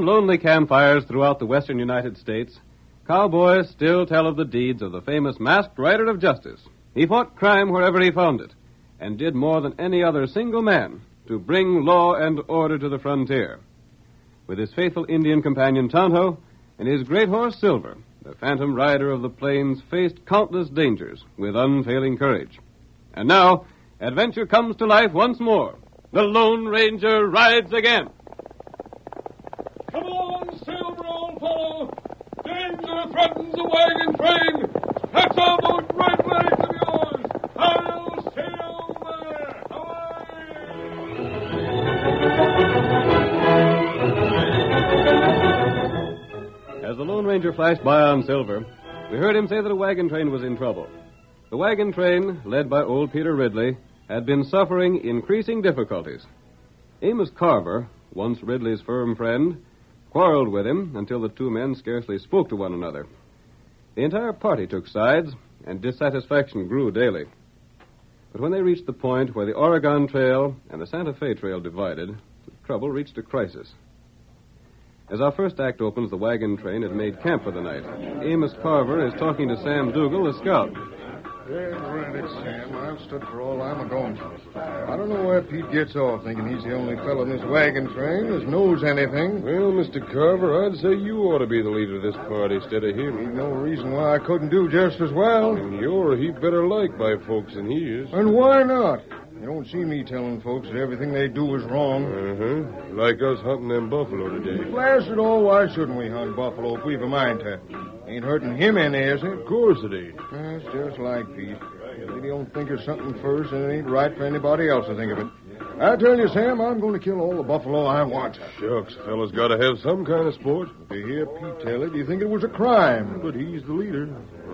Lonely campfires throughout the western United States, cowboys still tell of the deeds of the famous masked rider of justice. He fought crime wherever he found it, and did more than any other single man to bring law and order to the frontier. With his faithful Indian companion Tonto and his great horse Silver, the phantom rider of the plains faced countless dangers with unfailing courage. And now, adventure comes to life once more. The Lone Ranger rides again. Come on, Danger threatens the wagon train. All those bright legs of yours. I'll sail there. As the Lone Ranger flashed by on Silver, we heard him say that a wagon train was in trouble. The wagon train, led by old Peter Ridley, had been suffering increasing difficulties. Amos Carver, once Ridley's firm friend, quarreled with him until the two men scarcely spoke to one another. The entire party took sides, and dissatisfaction grew daily. But when they reached the point where the Oregon Trail and the Santa Fe Trail divided, the trouble reached a crisis. As our first act opens, the wagon train had made camp for the night. Amos Carver is talking to Sam Dougal, the scout. Yeah, right, it's Sam. I've stood for all I'm a-going. I don't know where Pete gets off thinking he's the only fellow in this wagon train that knows anything. Well, Mr. Carver, I'd say you ought to be the leader of this party instead of him. Ain't no reason why I couldn't do just as well. And you're a heap better liked by folks than he is. And why not? You don't see me telling folks that everything they do is wrong. Uh-huh. Like us hunting them buffalo today. Blast it all, why shouldn't we hunt buffalo if we've a mind to? Ain't hurting him any, is it? Of course it ain't. That's just like Pete. If he don't think of something first, then it ain't right for anybody else to think of it. I tell you, Sam, I'm going to kill all the buffalo I want. Shucks, fella's got to have some kind of sport. To hear Pete tell it, you think it was a crime. But he's the leader.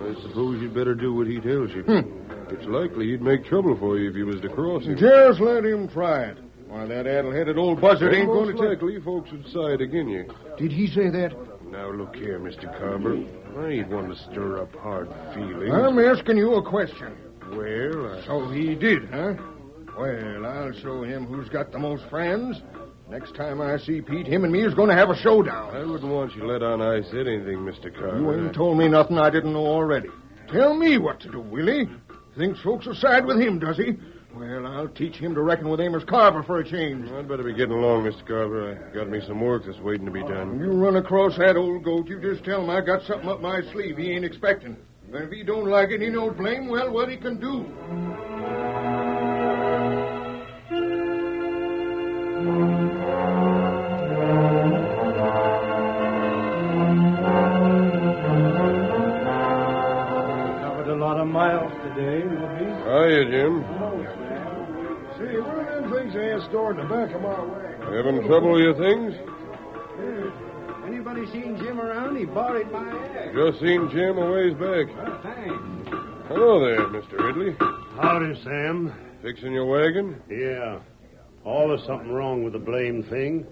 I suppose you'd better do what he tells you. Hmm. It's likely he'd make trouble for you if you was to cross him. Just let him try it. Why, that addle-headed old buzzard ain't going to take... likely folks would side again you. Did he say that? Now, look here, Mr. Carver. I ain't one to stir up hard feelings. I'm asking you a question. Well, I... So he did, huh? Well, I'll show him who's got the most friends. Next time I see Pete, him and me is going to have a showdown. I wouldn't want you to let on I said anything, Mr. Carver. You ain't told me nothing I didn't know already. Tell me what to do, Willie. Thinks folks will side with him, does he? Well, I'll teach him to reckon with Amos Carver for a change. I'd better be getting along, Mr. Carver. I got me some work that's waiting to be done. You run across that old goat, you just tell him I got something up my sleeve he ain't expecting. And if he don't like it, he knows blame well what he can do. Are them things they had stored in the back of my wagon? Having trouble with your things? Anybody seen Jim around? He borrowed my axe. Just seen Jim a ways back. Oh, thanks. Hello there, Mr. Ridley. Howdy, Sam. Fixing your wagon? Yeah. All Always something wrong with the blame thing.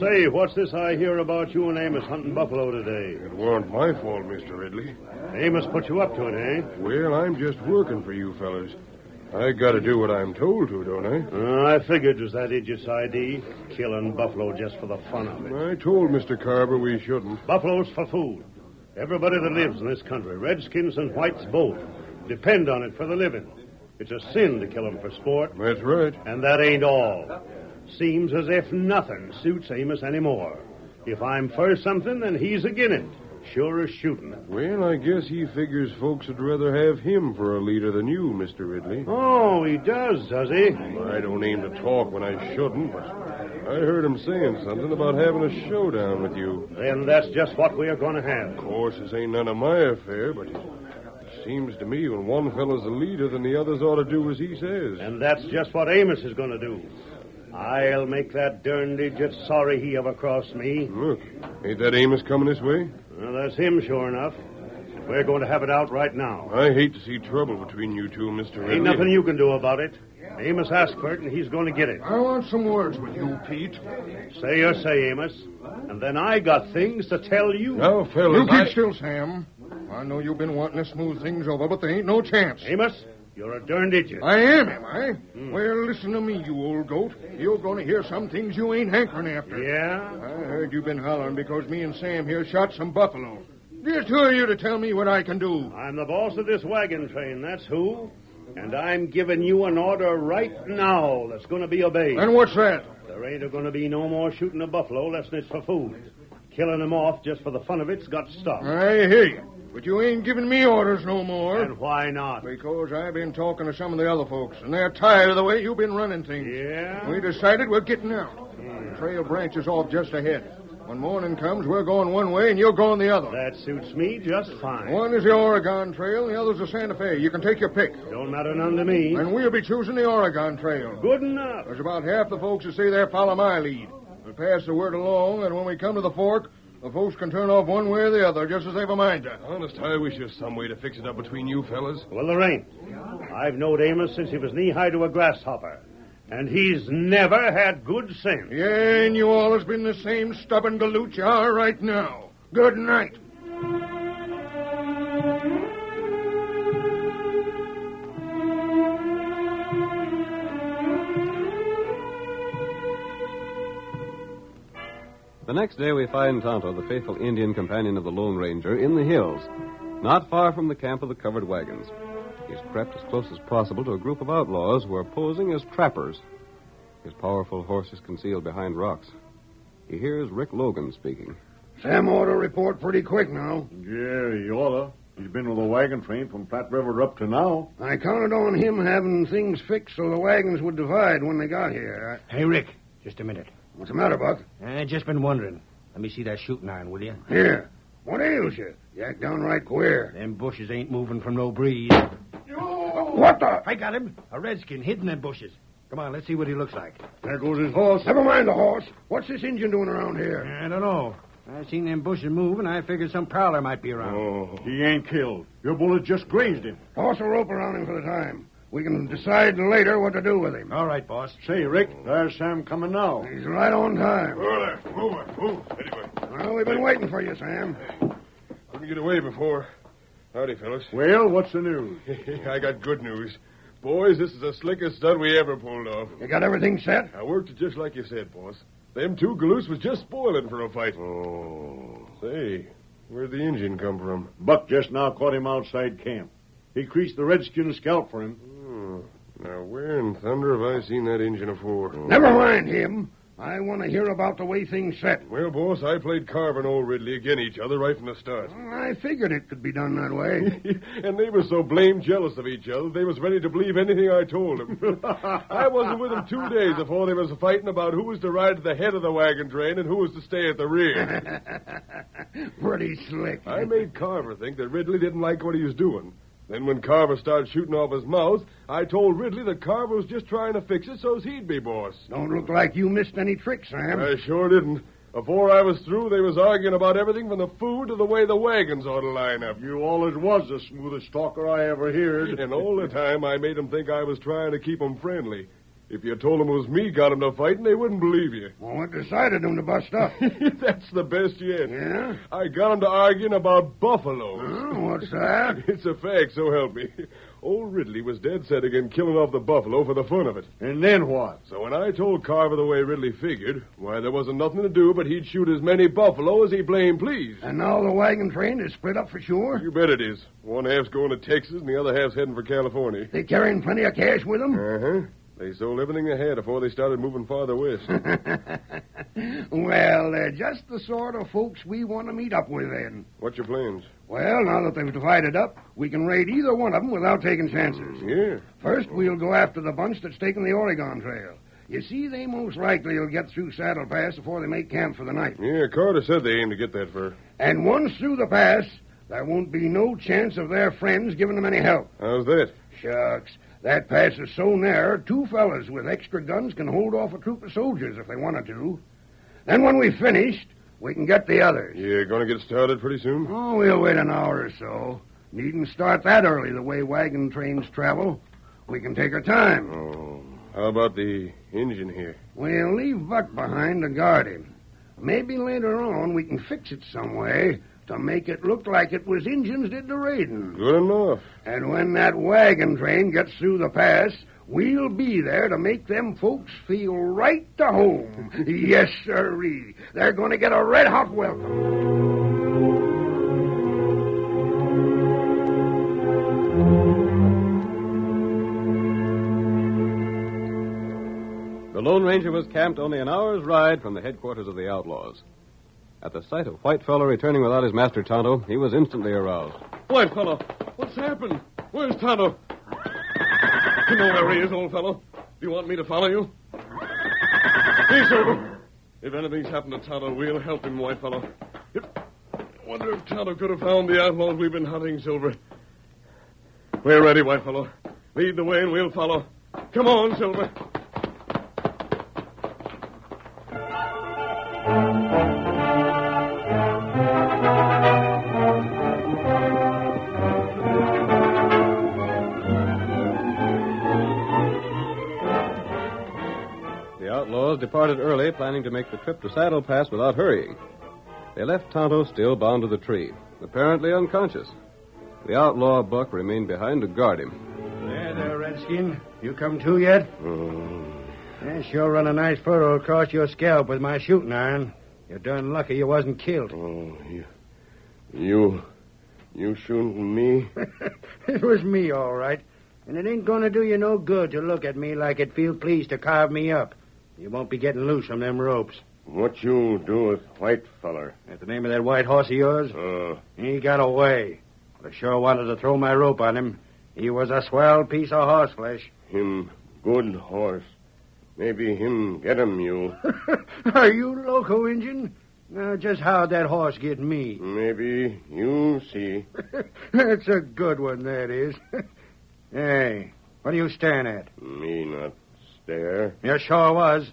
Say, what's this I hear about you and Amos hunting buffalo today? It weren't my fault, Mr. Ridley. Amos put you up to it, eh? Well, I'm just working for you fellas. I gotta do what I'm told to, don't I? Uh, I figured it was that idiot's idea. Killing buffalo just for the fun of it. I told Mr. Carver we shouldn't. Buffalo's for food. Everybody that lives in this country, redskins and whites both, depend on it for the living. It's a sin to kill 'em for sport, That's right. and that ain't all. Seems as if nothing suits Amos anymore. If I'm for something, then he's agin it. Sure as shooting. Well, I guess he figures folks would rather have him for a leader than you, Mr. Ridley. Oh, he does, does he? I don't aim to talk when I shouldn't, but I heard him saying something about having a showdown with you. Then that's just what we are going to have. Of course, this ain't none of my affair, but it seems to me when one fellow's the leader, then the others ought to do as he says. And that's just what Amos is going to do. I'll make that darned idiot sorry he ever crossed me. Look, ain't that Amos coming this way? Well, that's him, sure enough. We're going to have it out right now. I hate to see trouble between you two, Mr. Ridley. Ain't nothing you can do about it. Amos asked for it, and he's going to get it. I want some words with you, Pete. Say your say, Amos. And then I got things to tell you. Now, You fellas, keep I- still, Sam. I know you've been wanting to smooth things over, but there ain't no chance. Amos, you're a darned idiot. I am, am I? Hmm. Well, listen to me, you old goat. You're going to hear some things you ain't hankering after. Yeah? I heard you've been hollering because me and Sam here shot some buffalo. Just who are you to tell me what I can do? I'm the boss of this wagon train, that's who. And I'm giving you an order right now that's going to be obeyed. And what's that? There ain't going to be no more shooting a buffalo less than it's for food. Killing them off just for the fun of it's got to stop. I hear you. But you ain't giving me orders no more. And why not? Because I've been talking to some of the other folks, and they're tired of the way you've been running things. Yeah? We decided we're getting out. The trail branches off just ahead. When morning comes, we're going one way and you're going the other. That suits me just fine. One is the Oregon Trail, and the other's the Santa Fe. You can take your pick. Don't matter none to me. And we'll be choosing the Oregon Trail. Good enough. There's about half the folks that say they follow my lead. We'll pass the word along, and when we come to the fork, the folks can turn off one way or the other, just as they've a mind to. Honest, I wish there was some way to fix it up between you fellas. Well, there ain't. I've knowed Amos since he was knee high to a grasshopper. And he's never had good sense. Yeah, and you all has been the same stubborn galoot you are right now. Good night. The next day, we find Tonto, the faithful Indian companion of the Lone Ranger, in the hills, not far from the camp of the covered wagons. He's crept as close as possible to a group of outlaws who are posing as trappers. His powerful horse is concealed behind rocks. He hears Rick Logan speaking. Sam ought to report pretty quick now. Yeah, he oughta. He's been with the wagon train from Platte River up to now. I counted on him having things fixed so the wagons would divide when they got here. Hey, Rick, just a minute. What's the matter, Buck? I just been wondering. Let me see that shooting iron, will you? Here. What ails you? You act downright queer. Them bushes ain't moving from no breeze. What the? I got him. A redskin hidden in bushes. Come on, let's see what he looks like. There goes his horse. Never mind the horse. What's this Indian doing around here? Eh, I don't know. I seen them bushes move, and I figured some prowler might be around. Oh, he ain't killed. Your bullet just grazed him. Toss a rope around him for the time. We can decide later what to do with him. All right, boss. Say, Rick, there's Sam coming now. He's right on time. Over there. Move it. Move. Anyway. Well, we've been waiting for you, Sam. Couldn't get away before. Howdy, fellas. Well, what's the news? I got good news. Boys, this is the slickest stunt we ever pulled off. You got everything set? I worked it just like you said, boss. Them two galoos was just spoiling for a fight. Oh. Say, where'd the engine come from? Buck just now caught him outside camp. He creased the redskin scalp for him. Now, where in thunder have I seen that engine afore? Oh. Never mind him. I want to hear about the way things set. Well, boss, I played Carver and old Ridley again each other right from the start. I figured it could be done that way. and they were so blamed jealous of each other, they was ready to believe anything I told them. I wasn't with them two days before they was fighting about who was to ride at the head of the wagon train and who was to stay at the rear. Pretty slick. I made Carver think that Ridley didn't like what he was doing. Then when Carver started shooting off his mouth, I told Ridley that Carver was just trying to fix it so's he'd be boss. Don't look like you missed any tricks, Sam. I sure didn't. Before I was through, they was arguing about everything from the food to the way the wagons ought to line up. You always was the smoothest talker I ever heard. And all the time, I made 'em think I was trying to keep 'em friendly. If you told 'em it was me got 'em to fighting, they wouldn't believe you. Well, what decided them to bust up? That's the best yet. yeah? I got 'em to arguing about buffaloes. Oh, what's that? It's a fact, so help me. Old Ridley was dead set against killing off the buffalo for the fun of it. And then what? So when I told Carver the way Ridley figured, why, there wasn't nothing to do but he'd shoot as many buffalo as he blamed pleased. And now the wagon train is split up for sure? You bet it is. One half's going to Texas and the other half's heading for California. They carrying plenty of cash with them? Uh-huh. They sold everything they had before they started moving farther west. well, they're just the sort of folks we want to meet up with then. What's your plans? Well, now that they've divided up, we can raid either one of them without taking chances. Mm, yeah. First, we'll go after the bunch that's taking the Oregon Trail. You see, they most likely will get through Saddle Pass before they make camp for the night. Yeah, Carver said they aim to get that fur. And once through the pass, there won't be no chance of their friends giving them any help. How's that? Shucks. That pass is so narrow, two fellas with extra guns can hold off a troop of soldiers if they wanted to. Then when we've finished, we can get the others. You're gonna get started pretty soon? Oh, we'll wait an hour or so. Needn't start that early the way wagon trains travel. We can take our time. Oh. How about the engine here? We'll leave Buck behind to guard him. Maybe later on we can fix it some way to make it look like it was Injuns did the raiding. Good enough. And when that wagon train gets through the pass, we'll be there to make them folks feel right to home. yes, sirree. They're going to get a red hot welcome. The Lone Ranger was camped only an hour's ride from the headquarters of the outlaws. At the sight of Whitefellow returning without his master Tonto, he was instantly aroused. White fellow, what's happened? Where's Tonto? You know where he is, old fellow. Do you want me to follow you? Hey, Silver. If anything's happened to Tonto, we'll help him, white fellow. Wonder if Tonto could have found the outlaws we've been hunting, Silver. We're ready, white fellow. Lead the way and we'll follow. Come on, Silver. Planning to make the trip to Saddle Pass without hurrying. They left Tonto still bound to the tree, apparently unconscious. The outlaw Buck remained behind to guard him. There, there, Redskin. You come to yet? Mm. Oh. I sure run a nice furrow across your scalp with my shooting iron. You're darn lucky you wasn't killed. Oh, you. You. You shooting me? it was me, all right. And it ain't going to do you no good to look at me like it feel pleased to carve me up. You won't be getting loose from them ropes. What you do with white feller? At the name of that white horse of yours, Uh, he got away. But I sure wanted to throw my rope on him. He was a swell piece of horseflesh. him good horse. Maybe him get him, you. Are you loco, Injun? Now, just how'd that horse get me? Maybe you see. That's a good one, that is. hey, what are you staring at? Me not stare. You sure was.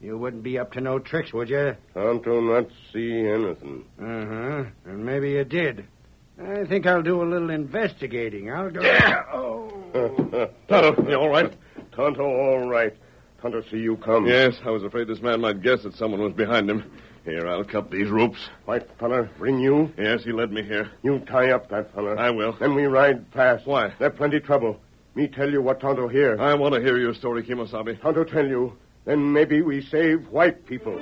You wouldn't be up to no tricks, would you? Tonto not see anything. Uh-huh. And maybe you did. I think I'll do a little investigating. I'll go... Yeah. Oh. Tonto, you all right? Tonto all right. Tonto see you come. Yes, I was afraid this man might guess that someone was behind him. Here, I'll cut these ropes. White feller bring you. Yes, he led me here. You tie up that feller. I will. Then we ride fast. Why? There plenty trouble. Me tell you what Tonto hear. I want to hear your story, Kimosabe. Tonto tell you. Then maybe we save white people.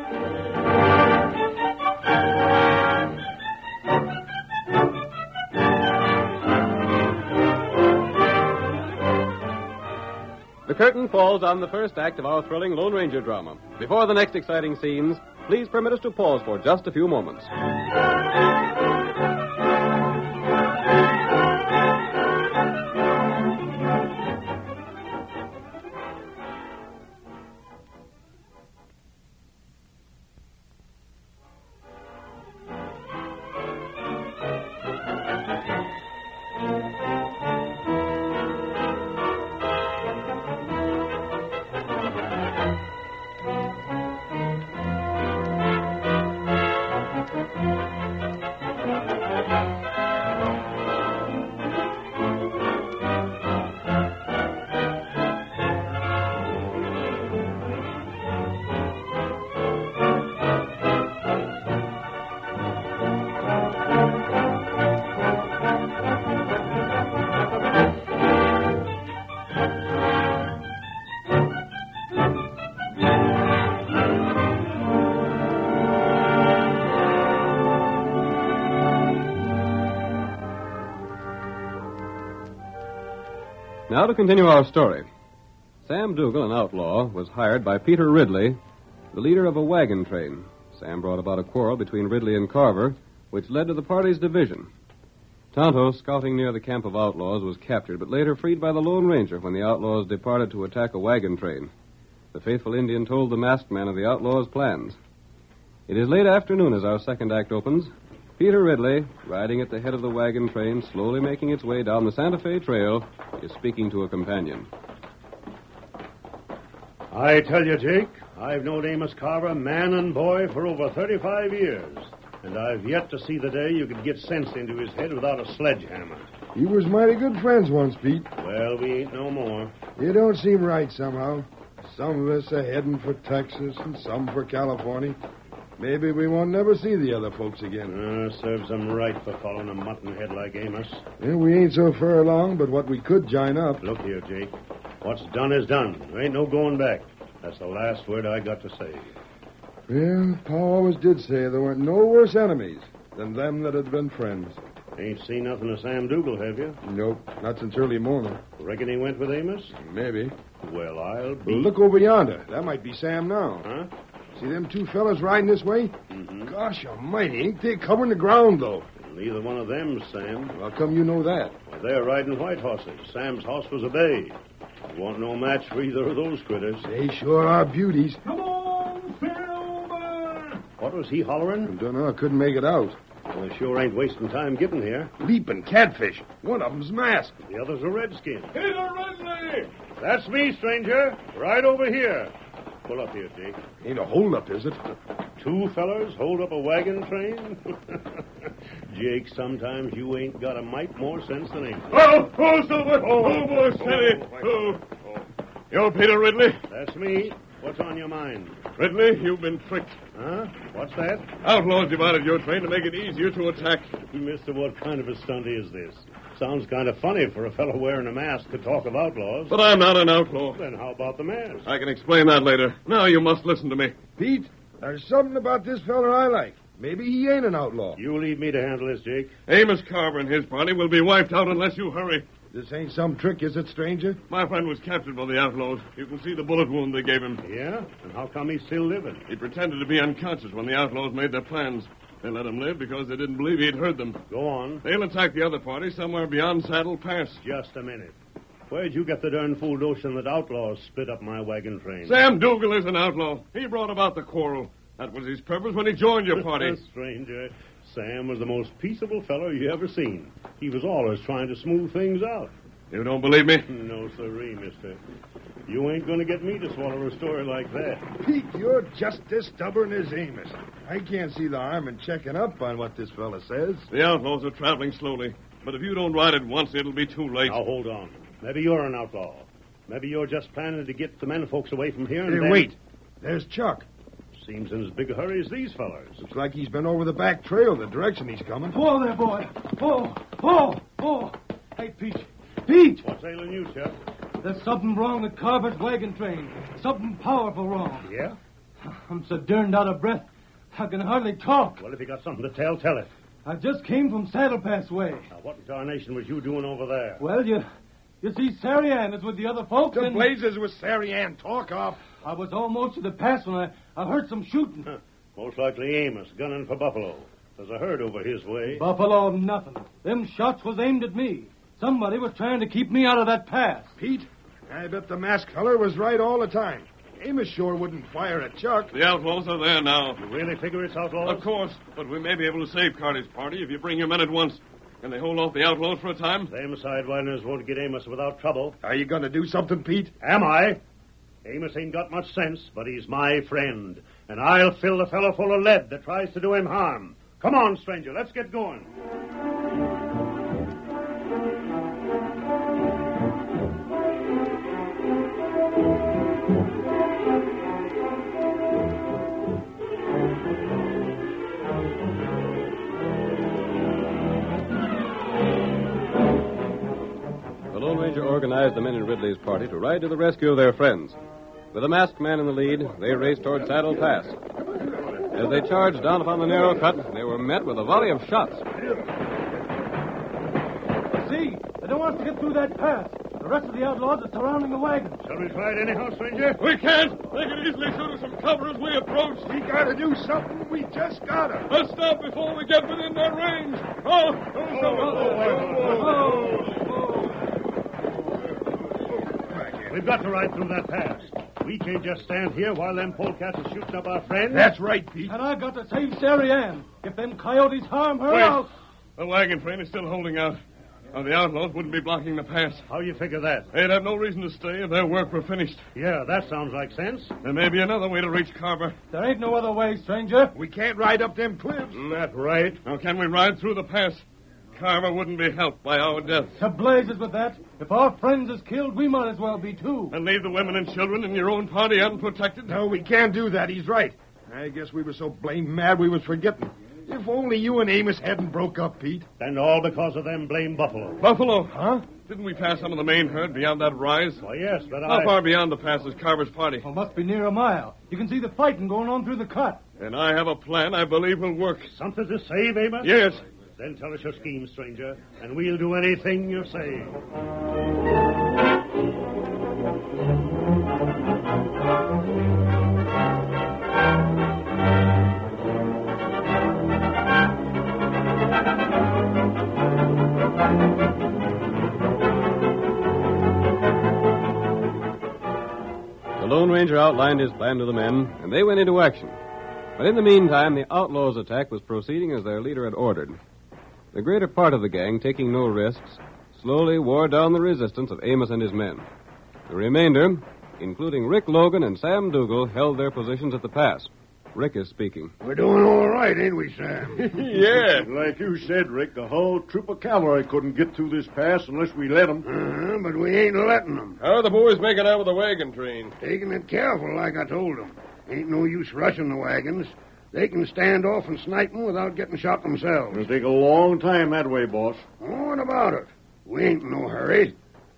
The curtain falls on the first act of our thrilling Lone Ranger drama. Before the next exciting scenes, please permit us to pause for just a few moments. Now to continue our story. Sam Dougal, an outlaw, was hired by Peter Ridley, the leader of a wagon train. Sam brought about a quarrel between Ridley and Carver, which led to the party's division. Tonto, scouting near the camp of outlaws, was captured, but later freed by the Lone Ranger when the outlaws departed to attack a wagon train. The faithful Indian told the masked man of the outlaws' plans. It is late afternoon as our second act opens. Peter Ridley, riding at the head of the wagon train, slowly making its way down the Santa Fe Trail, is speaking to a companion. I tell you, Jake, I've known Amos Carver, man and boy, for over 35 years. And I've yet to see the day you could get sense into his head without a sledgehammer. You was mighty good friends once, Pete. Well, we ain't no more. It don't seem right somehow. Some of us are heading for Texas and some for California. Maybe we won't never see the other folks again. Uh, serves them right for following a mutton head like Amos. Yeah, we ain't so far along, but what we could join up. Look here, Jake. What's done is done. There ain't no going back. That's the last word I got to say. Well, Pa always did say there weren't no worse enemies than them that had been friends. Ain't seen nothing of Sam Dougal, have you? Nope, not since early morning. Reckon he went with Amos? Maybe. Well, I'll be. Look over yonder. That might be Sam now. Huh? See them two fellas riding this way? Mm-hmm. Gosh almighty, ain't they covering the ground, though? Neither one of them, Sam. How come you know that? Well, they're riding white horses. Sam's horse was a bay. You want no match for either of those critters. They sure are beauties. Come on, Silver! What was he hollering? I Don't know, I couldn't make it out. Well, they sure ain't wasting time getting here. Leaping catfish. One of them's masked. The other's a redskin. Peter Ridley! That's me, stranger. Right over here. Pull up here, Jake. Ain't a holdup, is it? Two fellers hold up a wagon train? Jake, sometimes you ain't got a mite more sense than Amos. Oh, oh, Silver! Oh, oh boy, steady! Oh. oh, oh. You're Peter Ridley? That's me. What's on your mind? Ridley, you've been tricked. Huh? What's that? Outlaws divided your train to make it easier to attack. Mister, what kind of a stunt is this? Sounds kind of funny for a fellow wearing a mask to talk of outlaws. But I'm not an outlaw. Then how about the mask? I can explain that later. Now you must listen to me. Pete, there's something about this feller I like. Maybe he ain't an outlaw. You leave me to handle this, Jake. Amos Carver and his party will be wiped out unless you hurry. This ain't some trick, is it, stranger? My friend was captured by the outlaws. You can see the bullet wound they gave him. Yeah? And how come he's still living? He pretended to be unconscious when the outlaws made their plans. They let him live because they didn't believe he'd heard them. Go on. They'll attack the other party somewhere beyond Saddle Pass. Just a minute. Where'd you get the darn fool notion that outlaws split up my wagon train? Sam Dougal is an outlaw. He brought about the quarrel. That was his purpose when he joined your party. Stranger, Sam was the most peaceable fellow you ever seen. He was always trying to smooth things out. You don't believe me? No, sirree, mister. You ain't going to get me to swallow a story like that. Pete, you're just as stubborn as Amos. I can't see the harm in checking up on what this fella says. The outlaws are traveling slowly. But if you don't ride at once, it'll be too late. Now, hold on. Maybe you're an outlaw. Maybe you're just planning to get the men folks away from here and Hey, then... wait. There's Chuck. Seems in as big a hurry as these fellers. Looks like he's been over the back trail the direction he's coming. Whoa there, boy! Oh, oh, oh! Hey, Pete! Pete! What's ailing you, Chuck? There's something wrong with Carver's wagon train. Something powerful wrong. Yeah? I'm so durned out of breath, I can hardly talk. Well, if you got something to tell, tell it. I just came from Saddle Pass way. Now, what in darnation was you doing over there? Well, you, you see, Sari Ann is with the other folks, The and blazes with Sari Ann. Talk off. I was almost to the pass when I, I heard some shooting. Huh. Most likely Amos, gunning for Buffalo. There's a herd over his way. Buffalo, nothing. Them shots was aimed at me. Somebody was trying to keep me out of that pass. Pete, I bet the masked feller was right all the time. Amos sure wouldn't fire at Chuck. The outlaws are there now. You really figure it's outlaws? Of course, but we may be able to save Carver's party if you bring your men at once. Can they hold off the outlaws for a time? Them sidewinders won't get Amos without trouble. Are you going to do something, Pete? Am I? Amos ain't got much sense, but he's my friend. And I'll fill the fellow full of lead that tries to do him harm. Come on, stranger, let's get going. Organized the men in Ridley's party to ride to the rescue of their friends. With the masked man in the lead, they raced toward Saddle Pass. As they charged down upon the narrow cut, they were met with a volley of shots. See, they don't want us to get through that pass. The rest of the outlaws are surrounding the wagon. Shall we try it anyhow, stranger? We can't. They can easily shoot us from cover as we approach. We gotta do something. We just gotta. Let's stop before we get within their range. Oh, We've got to ride through that pass. We can't just stand here while them polecats are shooting up our friends. That's right, Pete. And I've got to save Sari Ann. If them coyotes harm her, Wait. I'll... The wagon train is still holding out. Now, the outlaws wouldn't be blocking the pass. How you figure that? They'd have no reason to stay if their work were finished. Yeah, that sounds like sense. There may be another way to reach Carver. There ain't no other way, stranger. We can't ride up them cliffs. Mm, that's right. Now, can we ride through the pass? Carver wouldn't be helped by our death. To blazes with that. If our friends is killed, we might as well be too. And leave the women and children in your own party unprotected? No, we can't do that. He's right. I guess we were so blamed mad we was forgetting. If only you and Amos hadn't broke up, Pete. And all because of them blame buffalo. Buffalo. Huh? Didn't we pass some of the main herd beyond that rise? Why, yes, but How I... far beyond the pass is Carver's party? Well, must be near a mile. You can see the fighting going on through the cut. And I have a plan I believe will work. Something to save, Amos? Yes. Then tell us your scheme, stranger, and we'll do anything you say. The Lone Ranger outlined his plan to the men, and they went into action. But in the meantime, the outlaws' attack was proceeding as their leader had ordered. The greater part of the gang, taking no risks, slowly wore down the resistance of Amos and his men. The remainder, including Rick Logan and Sam Dougal, held their positions at the pass. Rick is speaking. We're doing all right, ain't we, Sam? yeah. Like you said, Rick, the whole troop of cavalry couldn't get through this pass unless we let them. Uh-huh, but we ain't letting them. How are the boys making out with the wagon train? Taking it careful, like I told them. Ain't no use rushing the wagons. They can stand off and snipe 'em without getting shot themselves. It'll take a long time that way, boss. Oh, what about it? We ain't in no hurry.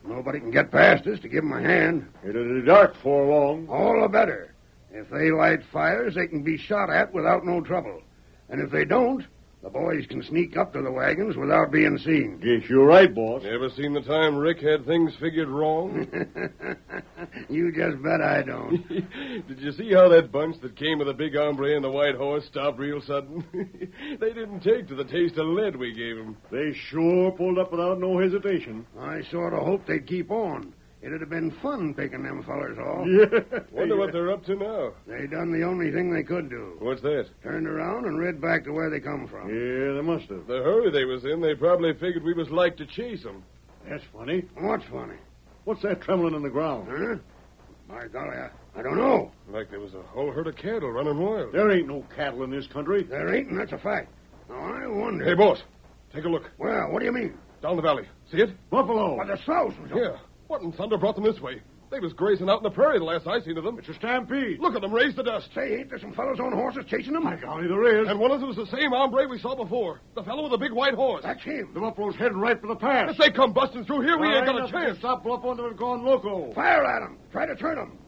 Nobody can get past us to give 'em a hand. It'll be dark for long. All the better. If they light fires, they can be shot at without no trouble. And if they don't, the boys can sneak up to the wagons without being seen. Guess you're right, boss. Ever seen the time Rick had things figured wrong? you just bet I don't. Did you see how that bunch that came with the big hombre and the white horse stopped real sudden? they didn't take to the taste of lead we gave them. They sure pulled up without no hesitation. I sort of hoped they'd keep on. It'd have been fun picking them fellers off. Yeah. Wonder what they're up to now. They done the only thing they could do. What's that? Turned around and rid back to where they come from. Yeah, they must have. The hurry they was in, they probably figured we was like to chase them. That's funny. What's funny? What's that trembling in the ground? Huh? My golly, I, I don't know. Like there was a whole herd of cattle running wild. There ain't no cattle in this country. There ain't, and that's a fact. Now, I wonder. Hey, boss, take a look. Well, what do you mean? Down the valley. See it? Buffalo. Why, the souse was Yeah. What in thunder brought them this way? They was grazing out in the prairie the last I seen of them. It's a stampede. Look at them raise the dust. Say, ain't there some fellows on horses chasing them? My golly, there is. And one of them was the same hombre we saw before. The fellow with the big white horse. That's him. The buffalo's heading right for the pass. If they come busting through here, we ain't got a chance. Stop Buffalo until they've gone loco. Fire at them. Try to turn them.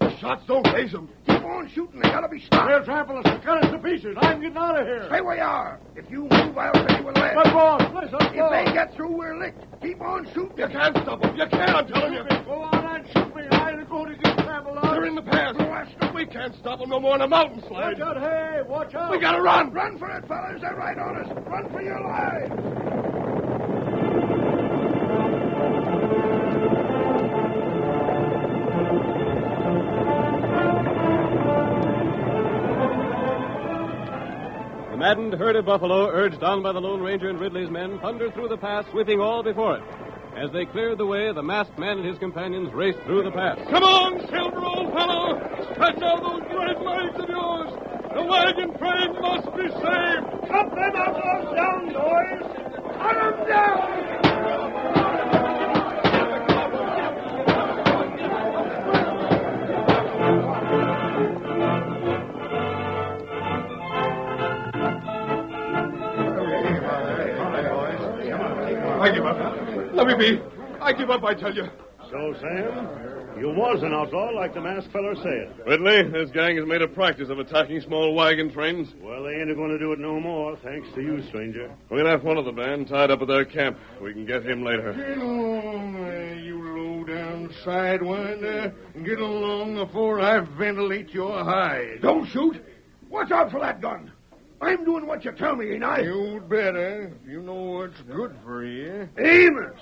The shots don't phase them. Keep on shooting. They gotta be stopped. They're trampling us. Cut us to pieces. I'm getting out of here. Stay where you are. If you move, I'll fill you with lead. But, boss, listen, If boss. they get through, we're licked. Keep on shooting. You can't stop them. You can't, I'm telling you. Go on and shoot me. I'm going to get trampled on. They're in the pass. We can't stop them no more than a mountain slide. Watch out, hey, watch out. We gotta run. Run for it, fellas. They're right on us. Run for your lives. Maddened herd of buffalo, urged on by the Lone Ranger and Ridley's men, thundered through the pass, sweeping all before it. As they cleared the way, the masked man and his companions raced through the pass. Come on, Silver, old fellow. Stretch out those great legs of yours. The wagon train must be saved. Cut them outlaws down, boys! Cut them down! I give up. Let me be. I give up, I tell you. So, Sam, You was an outlaw, like the masked feller said. Ridley, this gang has made a practice of attacking small wagon trains. Well, they ain't going to do it no more, thanks to you, stranger. We left one of the band tied up at their camp. We can get him later. Get along, uh, you low down sidewinder. Get along before I ventilate your hide. Don't shoot. Watch out for that gun. I'm doing what you tell me, ain't I? You'd better. You know what's good for you. Amos!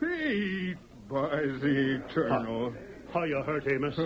Pete, by the eternal. How you hurt, Amos?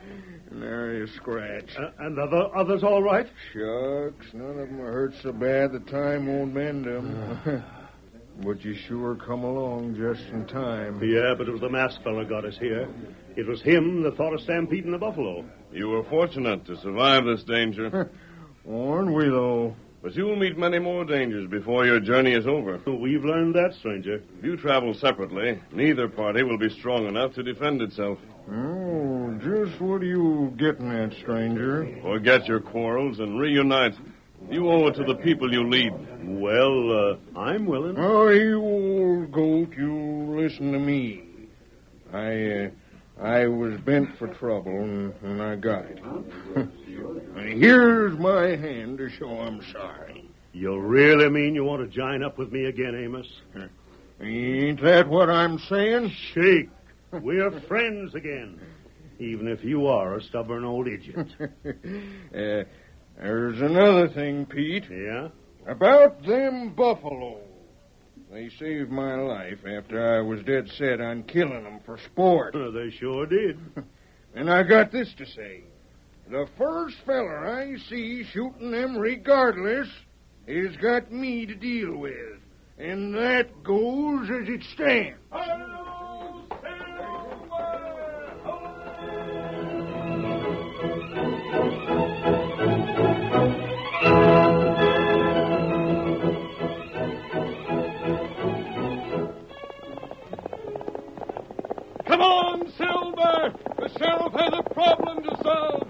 Nary a scratch. Uh, and the other, others all right? Shucks, none of 'em are hurt so bad the time won't mend 'em. but you sure come along just in time. Yeah, but it was the masked feller got us here. It was him that thought of stampeding the buffalo. You were fortunate to survive this danger. Aren't we, though? But you will meet many more dangers before your journey is over. We've learned that, stranger. If you travel separately, neither party will be strong enough to defend itself. Oh, just what are you getting at, stranger? Forget your quarrels and reunite. You owe it to the people you lead. Well, uh, I'm willing. Oh, you old goat, you listen to me. I, uh, I was bent for trouble, and, and I got it. and here's my hand to show I'm sorry. You really mean you want to join up with me again, Amos? Ain't that what I'm saying? Shake. We're friends again. Even if you are a stubborn old idiot. uh, there's another thing, Pete. Yeah? About them buffalo. They saved my life after I was dead set on killing them for sport. Uh, they sure did. and I got this to say. The first feller I see shooting them regardless has got me to deal with. And that goes as it stands. Come on, Silver! The sheriff has a problem to solve.